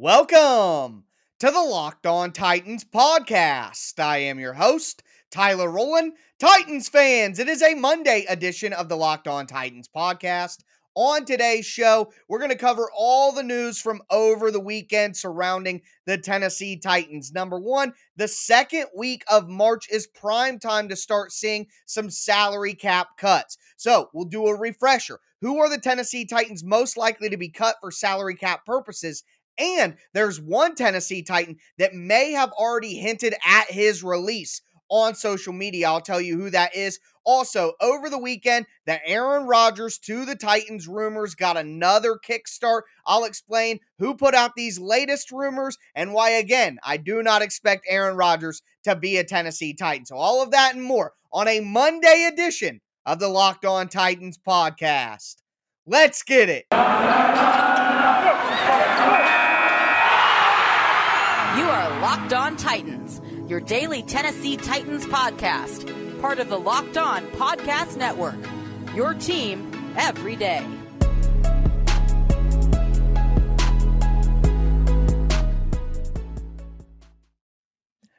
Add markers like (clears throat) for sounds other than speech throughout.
Welcome to the Locked On Titans podcast. I am your host, Tyler Rowland. Titans fans, it is a Monday edition of the Locked On Titans podcast. On today's show, we're going to cover all the news from over the weekend surrounding the Tennessee Titans. Number one, the second week of March is prime time to start seeing some salary cap cuts. So we'll do a refresher. Who are the Tennessee Titans most likely to be cut for salary cap purposes? And there's one Tennessee Titan that may have already hinted at his release on social media. I'll tell you who that is. Also, over the weekend, the Aaron Rodgers to the Titans rumors got another kickstart. I'll explain who put out these latest rumors and why, again, I do not expect Aaron Rodgers to be a Tennessee Titan. So, all of that and more on a Monday edition of the Locked On Titans podcast. Let's get it. You are Locked On Titans, your daily Tennessee Titans podcast, part of the Locked On Podcast Network. Your team every day.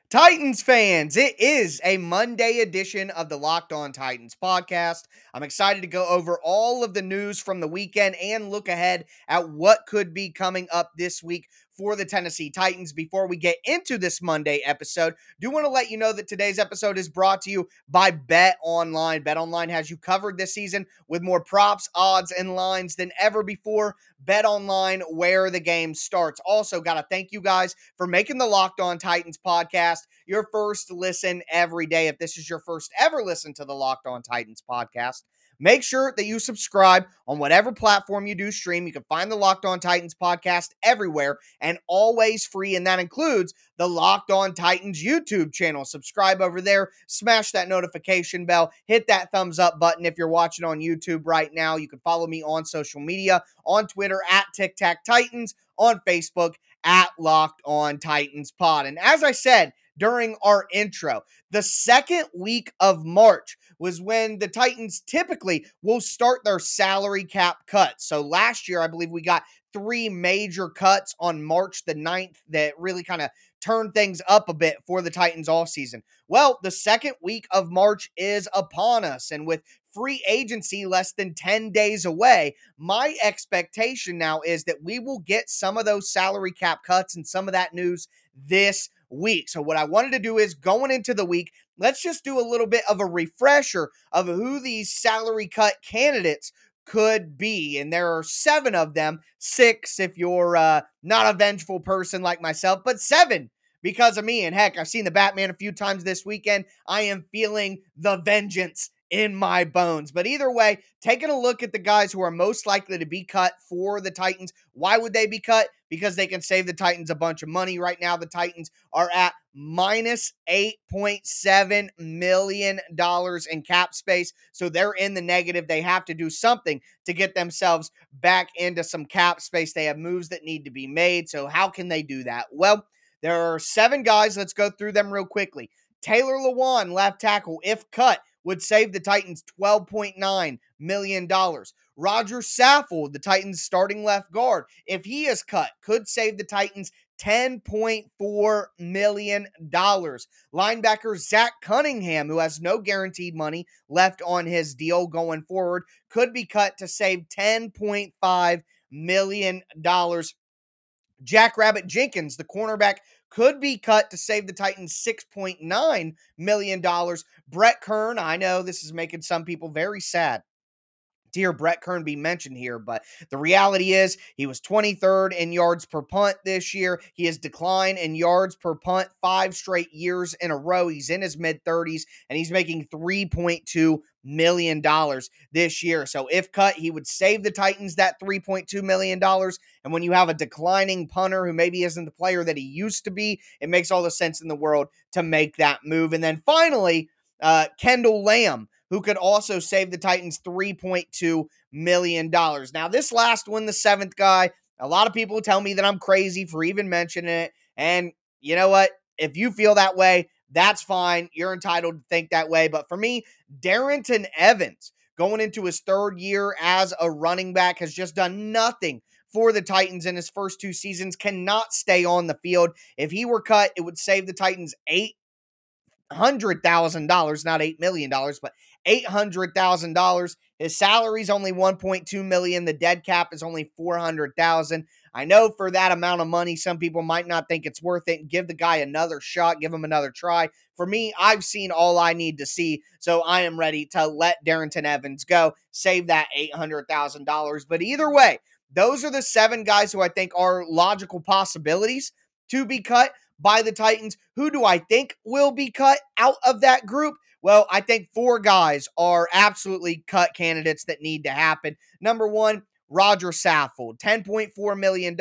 Titans fans, it is a Monday edition of the Locked On Titans podcast. I'm excited to go over all of the news from the weekend and look ahead at what could be coming up this week for the Tennessee Titans. Before we get into this Monday episode, do want to let you know that today's episode is brought to you by Bet Online. Bet Online has you covered this season with more props, odds, and lines than ever before. Bet Online, where the game starts. Also, got to thank you guys for making the Locked On Titans podcast your first listen every day. If this is your first ever listen to the Locked On Titans podcast, Make sure that you subscribe on whatever platform you do stream. You can find the Locked On Titans podcast everywhere and always free. And that includes the Locked On Titans YouTube channel. Subscribe over there, smash that notification bell, hit that thumbs up button if you're watching on YouTube right now. You can follow me on social media on Twitter at Tic Tac Titans, on Facebook at Locked On Titans Pod. And as I said, during our intro. The second week of March was when the Titans typically will start their salary cap cuts. So last year, I believe we got three major cuts on March the 9th that really kind of turned things up a bit for the Titans all season. Well, the second week of March is upon us. And with free agency less than 10 days away, my expectation now is that we will get some of those salary cap cuts and some of that news this week. So, what I wanted to do is going into the week, let's just do a little bit of a refresher of who these salary cut candidates could be. And there are seven of them, six if you're uh, not a vengeful person like myself, but seven because of me. And heck, I've seen the Batman a few times this weekend. I am feeling the vengeance in my bones. But either way, taking a look at the guys who are most likely to be cut for the Titans. Why would they be cut? Because they can save the Titans a bunch of money. Right now, the Titans are at minus $8.7 million in cap space. So they're in the negative. They have to do something to get themselves back into some cap space. They have moves that need to be made. So, how can they do that? Well, there are seven guys. Let's go through them real quickly. Taylor Lewan, left tackle, if cut, would save the Titans $12.9 million. Roger Saffold, the Titans starting left guard, if he is cut, could save the Titans $10.4 million. Linebacker Zach Cunningham, who has no guaranteed money left on his deal going forward, could be cut to save $10.5 million. Jack Rabbit Jenkins, the cornerback could be cut to save the Titans $6.9 million. Brett Kern, I know this is making some people very sad to hear Brett Kern be mentioned here, but the reality is he was 23rd in yards per punt this year. He has declined in yards per punt five straight years in a row. He's in his mid 30s and he's making 3.2 million dollars this year. So if cut, he would save the Titans that 3.2 million dollars. And when you have a declining punter who maybe isn't the player that he used to be, it makes all the sense in the world to make that move. And then finally, uh, Kendall Lamm, who could also save the Titans $3.2 million. Now, this last one, the seventh guy, a lot of people tell me that I'm crazy for even mentioning it. And you know what? If you feel that way, that's fine. You're entitled to think that way. But for me, Darrynton Evans, going into his third year as a running back, has just done nothing for the Titans in his first two seasons, cannot stay on the field. If he were cut, it would save the Titans eight hundred thousand dollars, not eight million dollars, but eight hundred thousand dollars. His salary is only one point two million. The dead cap is only four hundred thousand. I know for that amount of money, some people might not think it's worth it. Give the guy another shot, give him another try. For me, I've seen all I need to see, so I am ready to let Darrynton Evans go, save that eight hundred thousand dollars. But either way, those are the seven guys who I think are logical possibilities to be cut by the Titans. Who do I think will be cut out of that group? Well, I think four guys are absolutely cut candidates that need to happen. Number one, Roger Saffold, $10.4 million.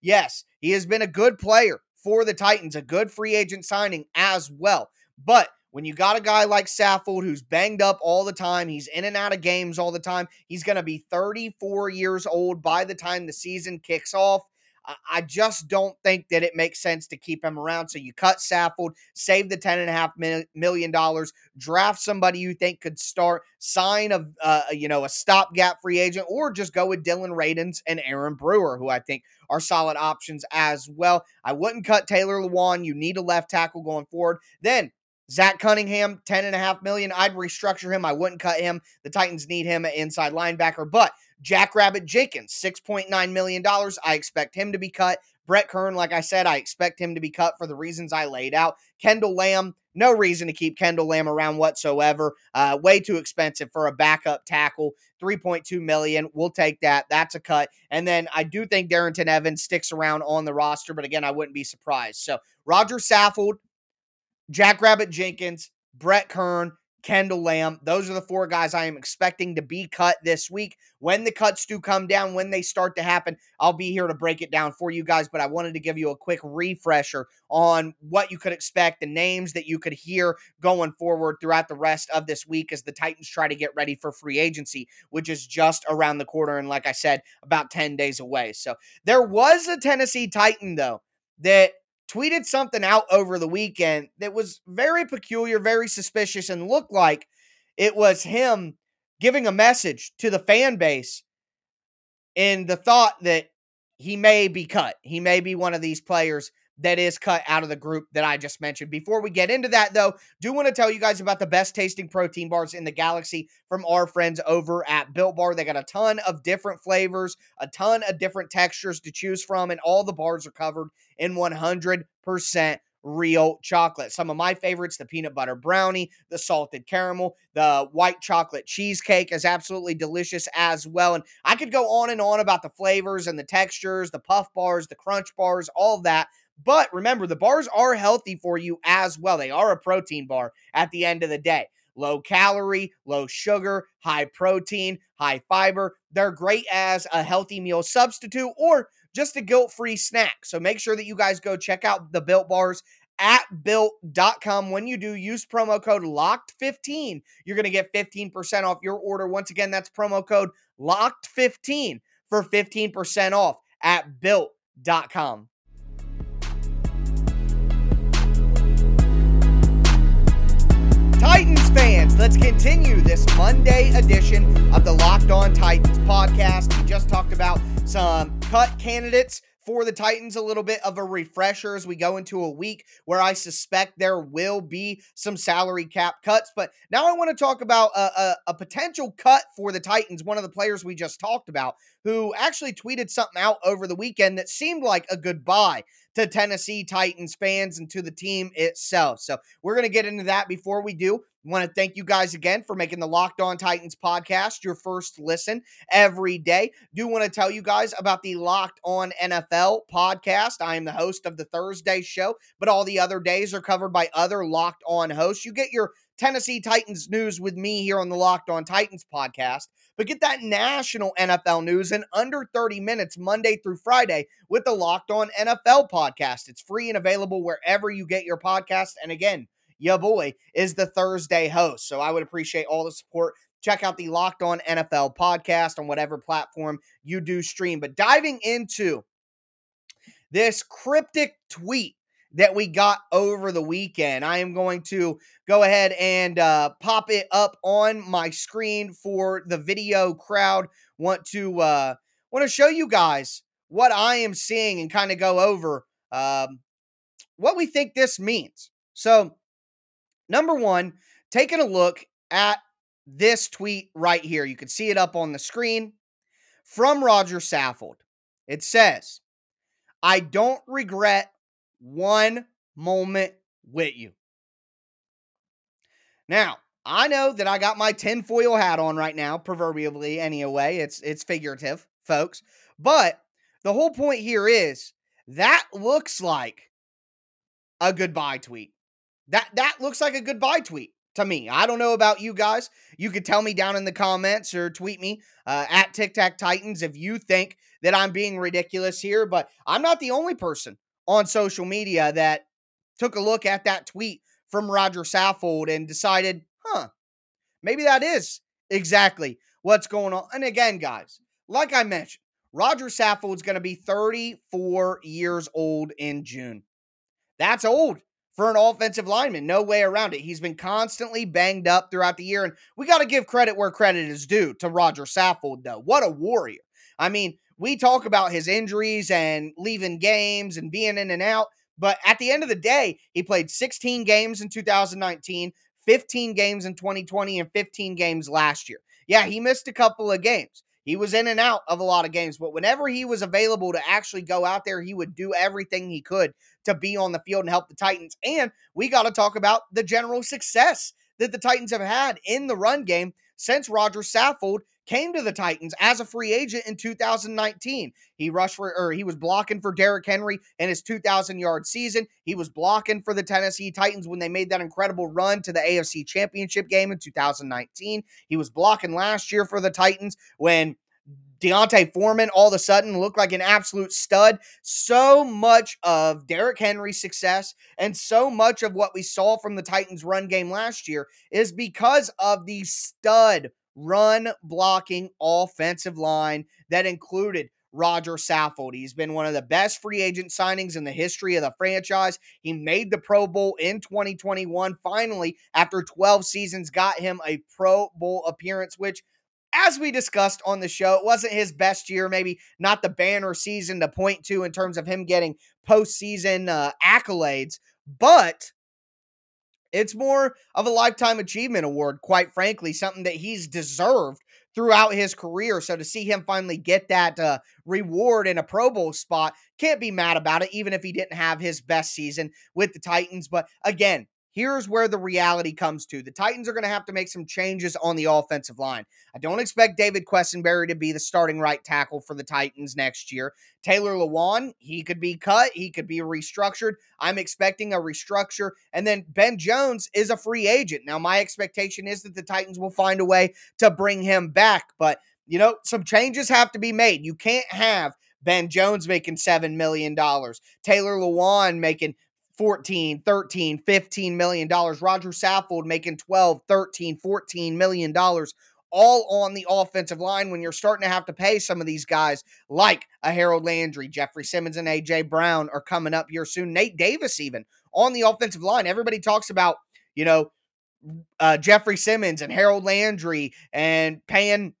Yes, he has been a good player for the Titans, a good free agent signing as well. But when you got a guy like Saffold who's banged up all the time, he's in and out of games all the time, he's going to be 34 years old by the time the season kicks off. I just don't think that it makes sense to keep him around. So you cut Saffold, save the ten and a half million dollars, draft somebody you think could start, sign a uh, you know a stopgap free agent, or just go with Dillon Radunz and Aaron Brewer, who I think are solid options as well. I wouldn't cut Taylor Lewan. You need a left tackle going forward. Then Zach Cunningham, ten and a half million. I'd restructure him. I wouldn't cut him. The Titans need him at inside linebacker, but Jackrabbit Jenkins, $6.9 million. I expect him to be cut. Brett Kern, like I said, I expect him to be cut for the reasons I laid out. Kendall Lamm, no reason to keep Kendall Lamm around whatsoever. Uh, way too expensive for a backup tackle. 3.2 million. We'll take that. That's a cut. And then I do think Darrynton Evans sticks around on the roster, but again, I wouldn't be surprised. So Roger Saffold, Jackrabbit Jenkins, Brett Kern, Kendall Lamm. Those are the four guys I am expecting to be cut this week. When the cuts do come down, when they start to happen, I'll be here to break it down for you guys. But I wanted to give you a quick refresher on what you could expect, the names that you could hear going forward throughout the rest of this week as the Titans try to get ready for free agency, which is just around the corner. And like I said, about 10 days away. So there was a Tennessee Titan, though, that tweeted something out over the weekend that was very peculiar, very suspicious, and looked like it was him giving a message to the fan base in the thought that he may be cut. He may be one of these players that is cut out of the group that I just mentioned. Before we get into that, though, do want to tell you guys about the best tasting protein bars in the galaxy from our friends over at Built Bar. They got a ton of different flavors, a ton of different textures to choose from, and all the bars are covered in 100% real chocolate. Some of my favorites, the peanut butter brownie, the salted caramel, the white chocolate cheesecake is absolutely delicious as well. And I could go on and on about the flavors and the textures, the puff bars, the crunch bars, all that. But remember, the bars are healthy for you as well. They are a protein bar at the end of the day. Low calorie, low sugar, high protein, high fiber. They're great as a healthy meal substitute or just a guilt free snack. So make sure that you guys go check out the Built Bars at built.com. When you do, use promo code LOCKED15. You're going to get 15% off your order. Once again, that's promo code LOCKED15 for 15% off at built.com. Titans fans, let's continue this Monday edition of the Locked On Titans podcast. We just talked about some cut candidates for the Titans, a little bit of a refresher as we go into a week where I suspect there will be some salary cap cuts. But now I want to talk about a, a, a, potential cut for the Titans. One of the players we just talked about who actually tweeted something out over the weekend that seemed like a goodbye to Tennessee Titans fans and to the team itself. So we're going to get into that before we do. Want to thank you guys again for making the Locked On Titans podcast your first listen every day. Do want to tell you guys about the Locked On NFL podcast. I am the host of the Thursday show, but all the other days are covered by other Locked On hosts. You get your Tennessee Titans news with me here on the Locked On Titans podcast, but get that national NFL news in under 30 minutes Monday through Friday with the Locked On NFL podcast. It's free and available wherever you get your podcast. And again, your boy is the Thursday host. So I would appreciate all the support. Check out the Locked On NFL podcast on whatever platform you do stream. But diving into this cryptic tweet that we got over the weekend. I am going to go ahead and uh, pop it up on my screen for the video crowd. Want to uh, want to show you guys what I am seeing and kind of go over um, what we think this means. So, number one, taking a look at this tweet right here. You can see it up on the screen from Roger Saffold. It says, I don't regret one moment with you. Now, I know that I got my tinfoil hat on right now, proverbially anyway. It's it's figurative, folks. But the whole point here is that looks like a goodbye tweet. That that looks like a goodbye tweet to me. I don't know about you guys. You could tell me down in the comments or tweet me uh, at Tic Tac Titans if you think that I'm being ridiculous here. But I'm not the only person on social media that took a look at that tweet from Roger Saffold and decided, huh, maybe that is exactly what's going on. And again, guys, like I mentioned, Roger Saffold's going to be 34 years old in June. That's old for an offensive lineman. No way around it. He's been constantly banged up throughout the year. And we got to give credit where credit is due to Roger Saffold, though. What a warrior. I mean, we talk about his injuries and leaving games and being in and out. But at the end of the day, he played 16 games in 2019, 15 games in 2020, and 15 games last year. Yeah, he missed a couple of games. He was in and out of a lot of games, but whenever he was available to actually go out there, he would do everything he could to be on the field and help the Titans. And we got to talk about the general success that the Titans have had in the run game since Roger Saffold came to the Titans as a free agent in 2019. He rushed for, or he was blocking for Derrick Henry in his 2,000 yard season. He was blocking for the Tennessee Titans when they made that incredible run to the AFC Championship game in 2019. He was blocking last year for the Titans when D'Onta Foreman all of a sudden looked like an absolute stud. So much of Derrick Henry's success and so much of what we saw from the Titans' run game last year is because of the stud run blocking offensive line that included Roger Saffold. He's been one of the best free agent signings in the history of the franchise. He made the Pro Bowl in 2021. Finally, after 12 seasons, got him a Pro Bowl appearance, which as we discussed on the show, it wasn't his best year, maybe not the banner season to point to in terms of him getting postseason uh, accolades, but it's more of a lifetime achievement award, quite frankly, something that he's deserved throughout his career. So to see him finally get that uh, reward in a Pro Bowl spot, can't be mad about it, even if he didn't have his best season with the Titans. But again, here's where the reality comes to. The Titans are going to have to make some changes on the offensive line. I don't expect David Quessenberry to be the starting right tackle for the Titans next year. Taylor Lewan, he could be cut, he could be restructured. I'm expecting a restructure. And then Ben Jones is a free agent. Now, my expectation is that the Titans will find a way to bring him back, but you know, some changes have to be made. You can't have Ben Jones making $7 million, Taylor Lewan making 14, 13, 15 million dollars. Roger Saffold making 12, 13, 14 million dollars all on the offensive line when you're starting to have to pay some of these guys like a Harold Landry, Jeffrey Simmons, and AJ Brown are coming up here soon. Nate Davis, even on the offensive line. Everybody talks about, you know, uh, Jeffrey Simmons and Harold Landry and paying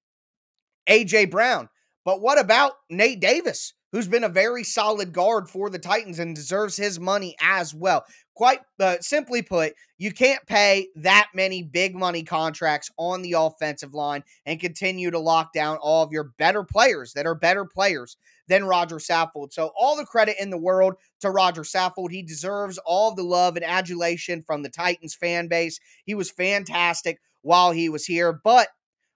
AJ Brown. But what about Nate Davis? who's been a very solid guard for the Titans and deserves his money as well. Quite uh, simply put, you can't pay that many big money contracts on the offensive line and continue to lock down all of your better players that are better players than Roger Saffold. So, all the credit in the world to Roger Saffold. He deserves all the love and adulation from the Titans fan base. He was fantastic while he was here, but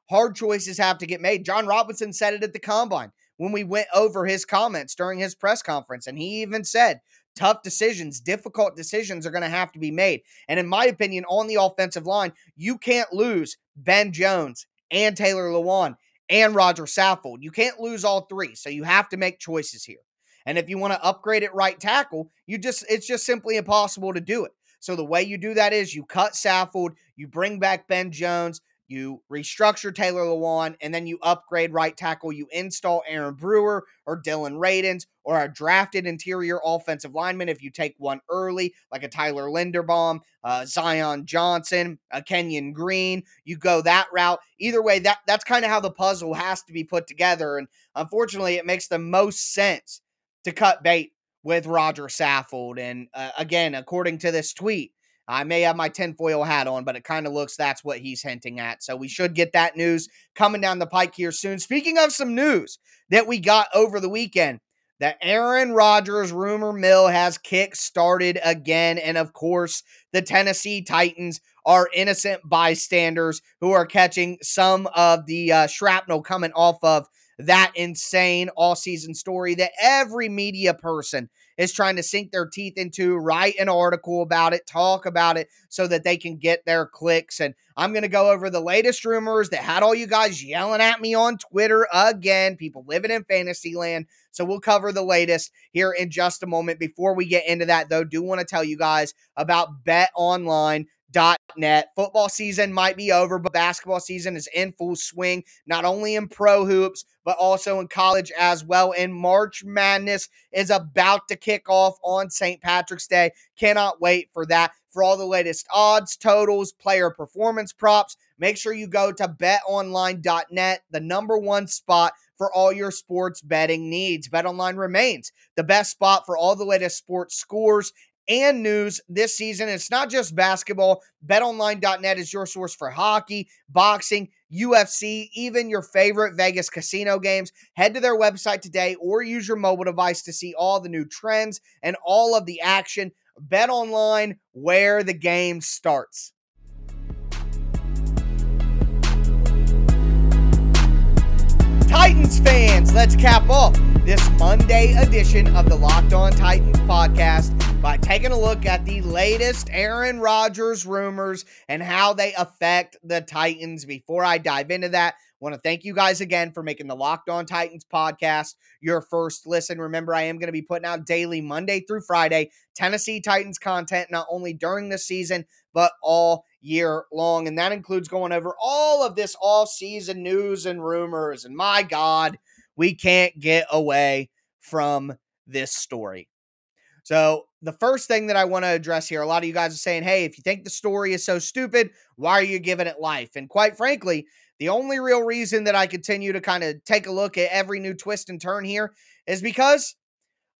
hard choices have to get made. Jon Robinson said it at the combine when we went over his comments during his press conference. And he even said, tough decisions, difficult decisions are going to have to be made. And in my opinion, on the offensive line, you can't lose Ben Jones and Taylor Lewan and Roger Saffold. You can't lose all three. So you have to make choices here. And if you want to upgrade it right tackle, you just it's just simply impossible to do it. So the way you do that is you cut Saffold, you bring back Ben Jones, you restructure Taylor Lewan, and then you upgrade right tackle. You install Aaron Brewer or Dillon Radunz or a drafted interior offensive lineman if you take one early, like a Tyler Linderbaum, uh, Zion Johnson, a Kenyon Green. You go that route. Either way, that that's kind of how the puzzle has to be put together. And unfortunately, it makes the most sense to cut bait with Roger Saffold. And uh, again, according to this tweet, I may have my tinfoil hat on, but it kind of looks that's what he's hinting at. So we should get that news coming down the pike here soon. Speaking of some news that we got over the weekend, the Aaron Rodgers rumor mill has kick started again. And of course, the Tennessee Titans are innocent bystanders who are catching some of the uh, shrapnel coming off of that insane offseason story that every media person is trying to sink their teeth into, write an article about it, talk about it so that they can get their clicks. And I'm going to go over the latest rumors that had all you guys yelling at me on Twitter again, people living in fantasy land. So we'll cover the latest here in just a moment. Before we get into that, though, do want to tell you guys about Bet Online net. Football season might be over, but basketball season is in full swing, not only in pro hoops, but also in college as well. And March Madness is about to kick off on St. Patrick's Day. Cannot wait for that. For all the latest odds, totals, player performance props, make sure you go to betonline.net, the number one spot for all your sports betting needs. BetOnline remains the best spot for all the latest sports scores and news this season. It's not just basketball. BetOnline.net is your source for hockey, boxing, UFC, even your favorite Vegas casino games. Head to their website today or use your mobile device to see all the new trends and all of the action. BetOnline, where the game starts. Titans fans, let's cap off this Monday edition of the Locked On Titans podcast by taking a look at the latest Aaron Rodgers rumors and how they affect the Titans. Before I dive into that, I want to thank you guys again for making the Locked On Titans podcast your first listen. Remember, I am going to be putting out daily Monday through Friday Tennessee Titans content, not only during the season, but all year long. And that includes going over all of this offseason news and rumors. And my God, we can't get away from this story. So, the first thing that I want to address here a lot of you guys are saying, hey, if you think the story is so stupid, why are you giving it life? And quite frankly, the only real reason that I continue to kind of take a look at every new twist and turn here is because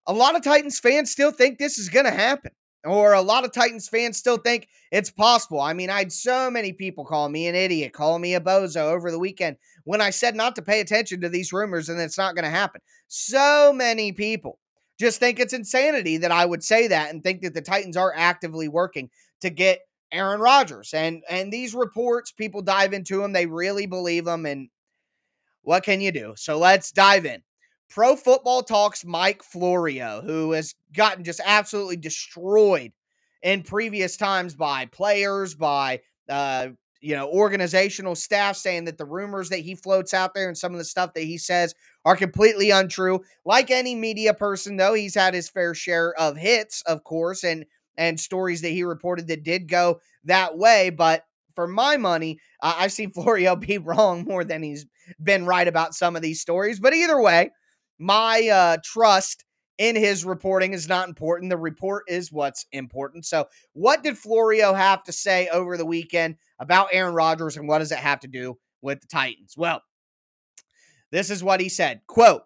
a lot of Titans fans still think this is going to happen or a lot of Titans fans still think it's possible. I mean, I had so many people call me an idiot, call me a bozo over the weekend when I said not to pay attention to these rumors and it's not going to happen. So many people just think it's insanity that I would say that and think that the Titans are actively working to get Aaron Rodgers. And and these reports, people dive into them, they really believe them and what can you do? So let's dive in. Pro Football Talks Mike Florio, who has gotten just absolutely destroyed in previous times by players, by uh, you know, organizational staff saying that the rumors that he floats out there and some of the stuff that he says are completely untrue. Like any media person, though, he's had his fair share of hits, of course, and and stories that he reported that did go that way. But for my money, uh, I've seen Florio be wrong more than he's been right about some of these stories. But either way, my uh, trust in his reporting is not important. The report is what's important. So, what did Florio have to say over the weekend about Aaron Rodgers and what does it have to do with the Titans? Well, this is what he said. Quote,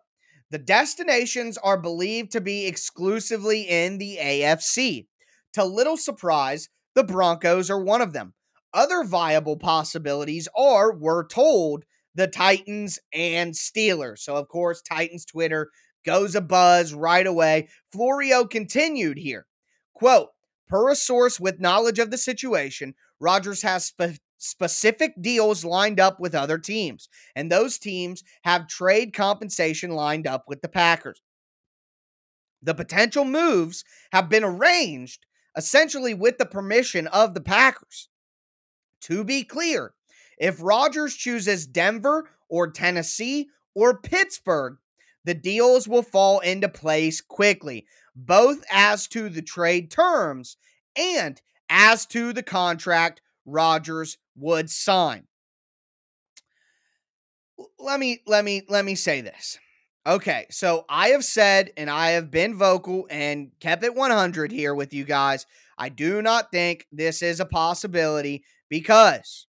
the destinations are believed to be exclusively in the AFC. To little surprise, the Broncos are one of them. Other viable possibilities are, we're told, the Titans and Steelers. So, of course, Titans Twitter goes a buzz right away. Florio continued here. Quote, per a source with knowledge of the situation, Rodgers has spe- specific deals lined up with other teams, and those teams have trade compensation lined up with the Packers. The potential moves have been arranged essentially with the permission of the Packers. To be clear, if Rodgers chooses Denver or Tennessee or Pittsburgh, the deals will fall into place quickly, both as to the trade terms and as to the contract Rodgers would sign. let me let me let me say this. Okay, so I have said and I have been vocal and kept it 100 here with you guys. I do not think this is a possibility because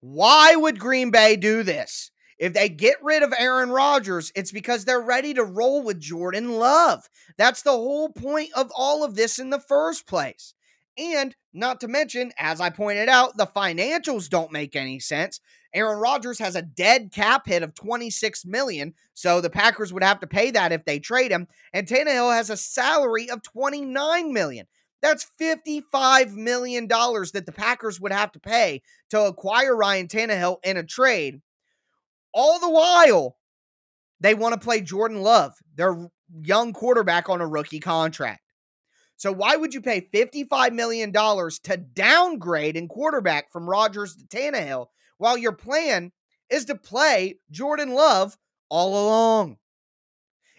why would Green Bay do this? If they get rid of Aaron Rodgers, it's because they're ready to roll with Jordan Love. That's the whole point of all of this in the first place. And not to mention, as I pointed out, the financials don't make any sense. Aaron Rodgers has a dead cap hit of 26 million, so the Packers would have to pay that if they trade him. And Tannehill has a salary of 29 million. That's $55 million that the Packers would have to pay to acquire Ryan Tannehill in a trade. All the while, they want to play Jordan Love, their young quarterback on a rookie contract. So why would you pay $55 million to downgrade in quarterback from Rodgers to Tannehill while your plan is to play Jordan Love all along?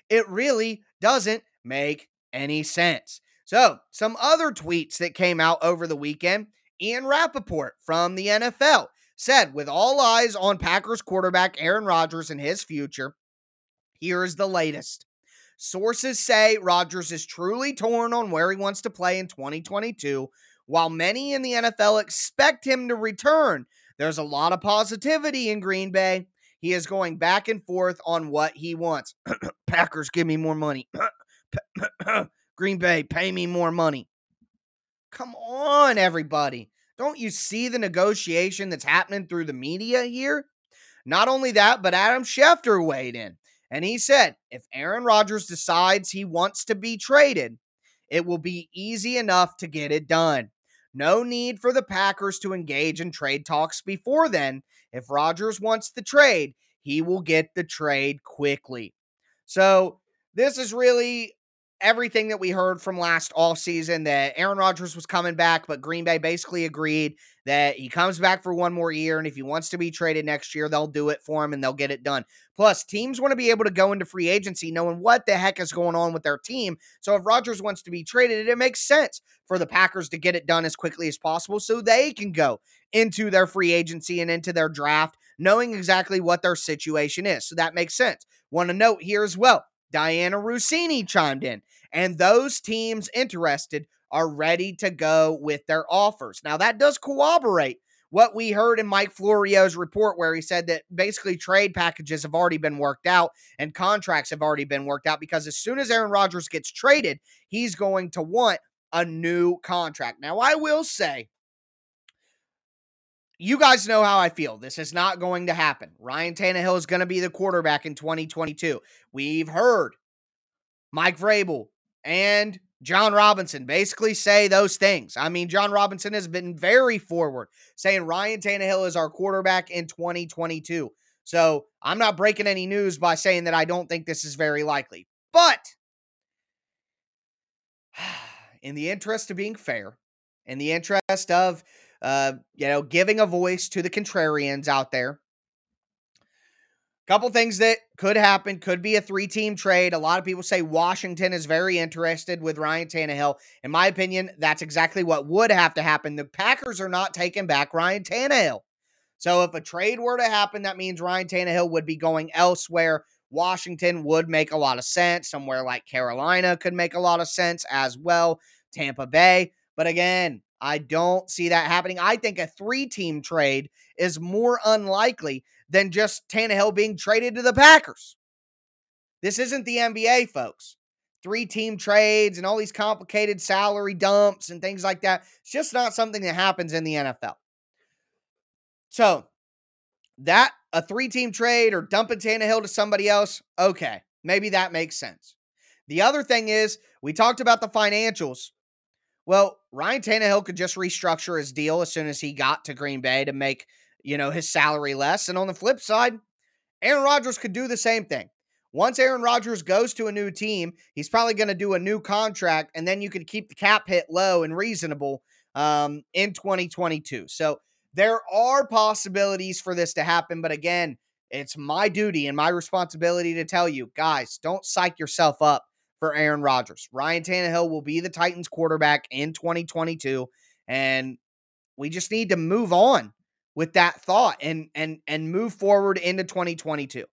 It really doesn't make any sense. So, some other tweets that came out over the weekend Ian Rapoport from the NFL said, with all eyes on Packers quarterback Aaron Rodgers and his future, here is the latest. Sources say Rodgers is truly torn on where he wants to play in 2022, while many in the NFL expect him to return. There's a lot of positivity in Green Bay. He is going back and forth on what he wants. (clears throat) Packers, give me more money. (clears throat) (clears throat) Green Bay, pay me more money. Come on, everybody. Don't you see the negotiation that's happening through the media here? Not only that, but Adam Schefter weighed in. And he said if Aaron Rodgers decides he wants to be traded, it will be easy enough to get it done. No need for the Packers to engage in trade talks before then. If Rodgers wants the trade, he will get the trade quickly. So, this is really everything that we heard from last offseason that Aaron Rodgers was coming back, but Green Bay basically agreed that he comes back for one more year. And if he wants to be traded next year, they'll do it for him and they'll get it done. Plus, teams want to be able to go into free agency knowing what the heck is going on with their team. So if Rodgers wants to be traded, it makes sense for the Packers to get it done as quickly as possible so they can go into their free agency and into their draft knowing exactly what their situation is. So that makes sense. Want to note here as well Dianna Russini chimed in, and those teams interested are ready to go with their offers. Now, that does corroborate what we heard in Mike Florio's report, where he said that basically trade packages have already been worked out and contracts have already been worked out because as soon as Aaron Rodgers gets traded, he's going to want a new contract. Now, I will say, you guys know how I feel. This is not going to happen. Ryan Tannehill is going to be the quarterback in 2022. We've heard Mike Vrabel and Jon Robinson basically say those things. I mean, Jon Robinson has been very forward, saying Ryan Tannehill is our quarterback in 2022. So I'm not breaking any news by saying that I don't think this is very likely. But (sighs) in the interest of being fair, in the interest of uh, you know, giving a voice to the contrarians out there. Couple things that could happen could be a three team trade. A lot of people say Washington is very interested with Ryan Tannehill. In my opinion, that's exactly what would have to happen. The Packers are not taking back Ryan Tannehill. So if a trade were to happen, that means Ryan Tannehill would be going elsewhere. Washington would make a lot of sense. Somewhere like Carolina could make a lot of sense as well. Tampa Bay. But again, I don't see that happening. I think a three team trade is more unlikely than just Tannehill being traded to the Packers. This isn't the NBA, folks. Three team trades and all these complicated salary dumps and things like that. It's just not something that happens in the NFL. So, that a three team trade or dumping Tannehill to somebody else, okay, maybe that makes sense. The other thing is, we talked about the financials. Well, Ryan Tannehill could just restructure his deal as soon as he got to Green Bay to make, you know, his salary less. And on the flip side, Aaron Rodgers could do the same thing. Once Aaron Rodgers goes to a new team, he's probably going to do a new contract, and then you could keep the cap hit low and reasonable um, in 2022. So there are possibilities for this to happen. But again, it's my duty and my responsibility to tell you guys, don't psych yourself up for Aaron Rodgers. Ryan Tannehill will be the Titans quarterback in 2022. And we just need to move on with that thought and and and move forward into 2022.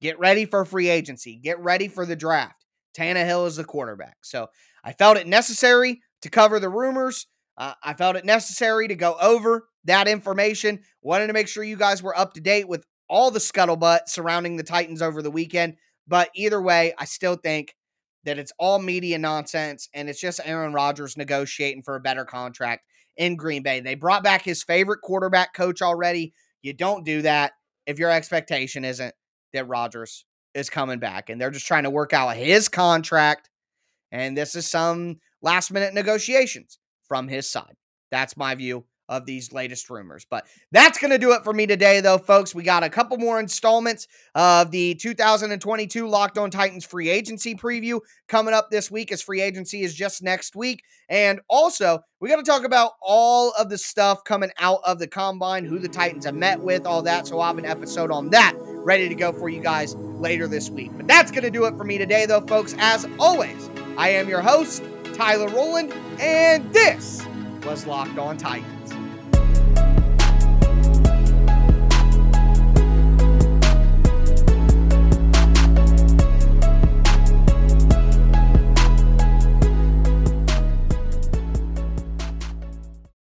Get ready for free agency. Get ready for the draft. Tannehill is the quarterback. So I felt it necessary to cover the rumors. Uh, I felt it necessary to go over that information. Wanted to make sure you guys were up to date with all the scuttlebutt surrounding the Titans over the weekend. But either way, I still think that it's all media nonsense and it's just Aaron Rodgers negotiating for a better contract in Green Bay. They brought back his favorite quarterback coach already. You don't do that if your expectation isn't that Rodgers is coming back and they're just trying to work out his contract. And this is some last minute negotiations from his side. That's my view of these latest rumors. But that's going to do it for me today, though, folks. We got a couple more installments of the 2022 Locked On Titans free agency preview coming up this week, as free agency is just next week. And also, we got to talk about all of the stuff coming out of the combine, who the Titans have met with, all that. So I'll have an episode on that ready to go for you guys later this week. But that's going to do it for me today, though, folks. As always, I am your host, Tyler Rowland, and this was Locked On Titans.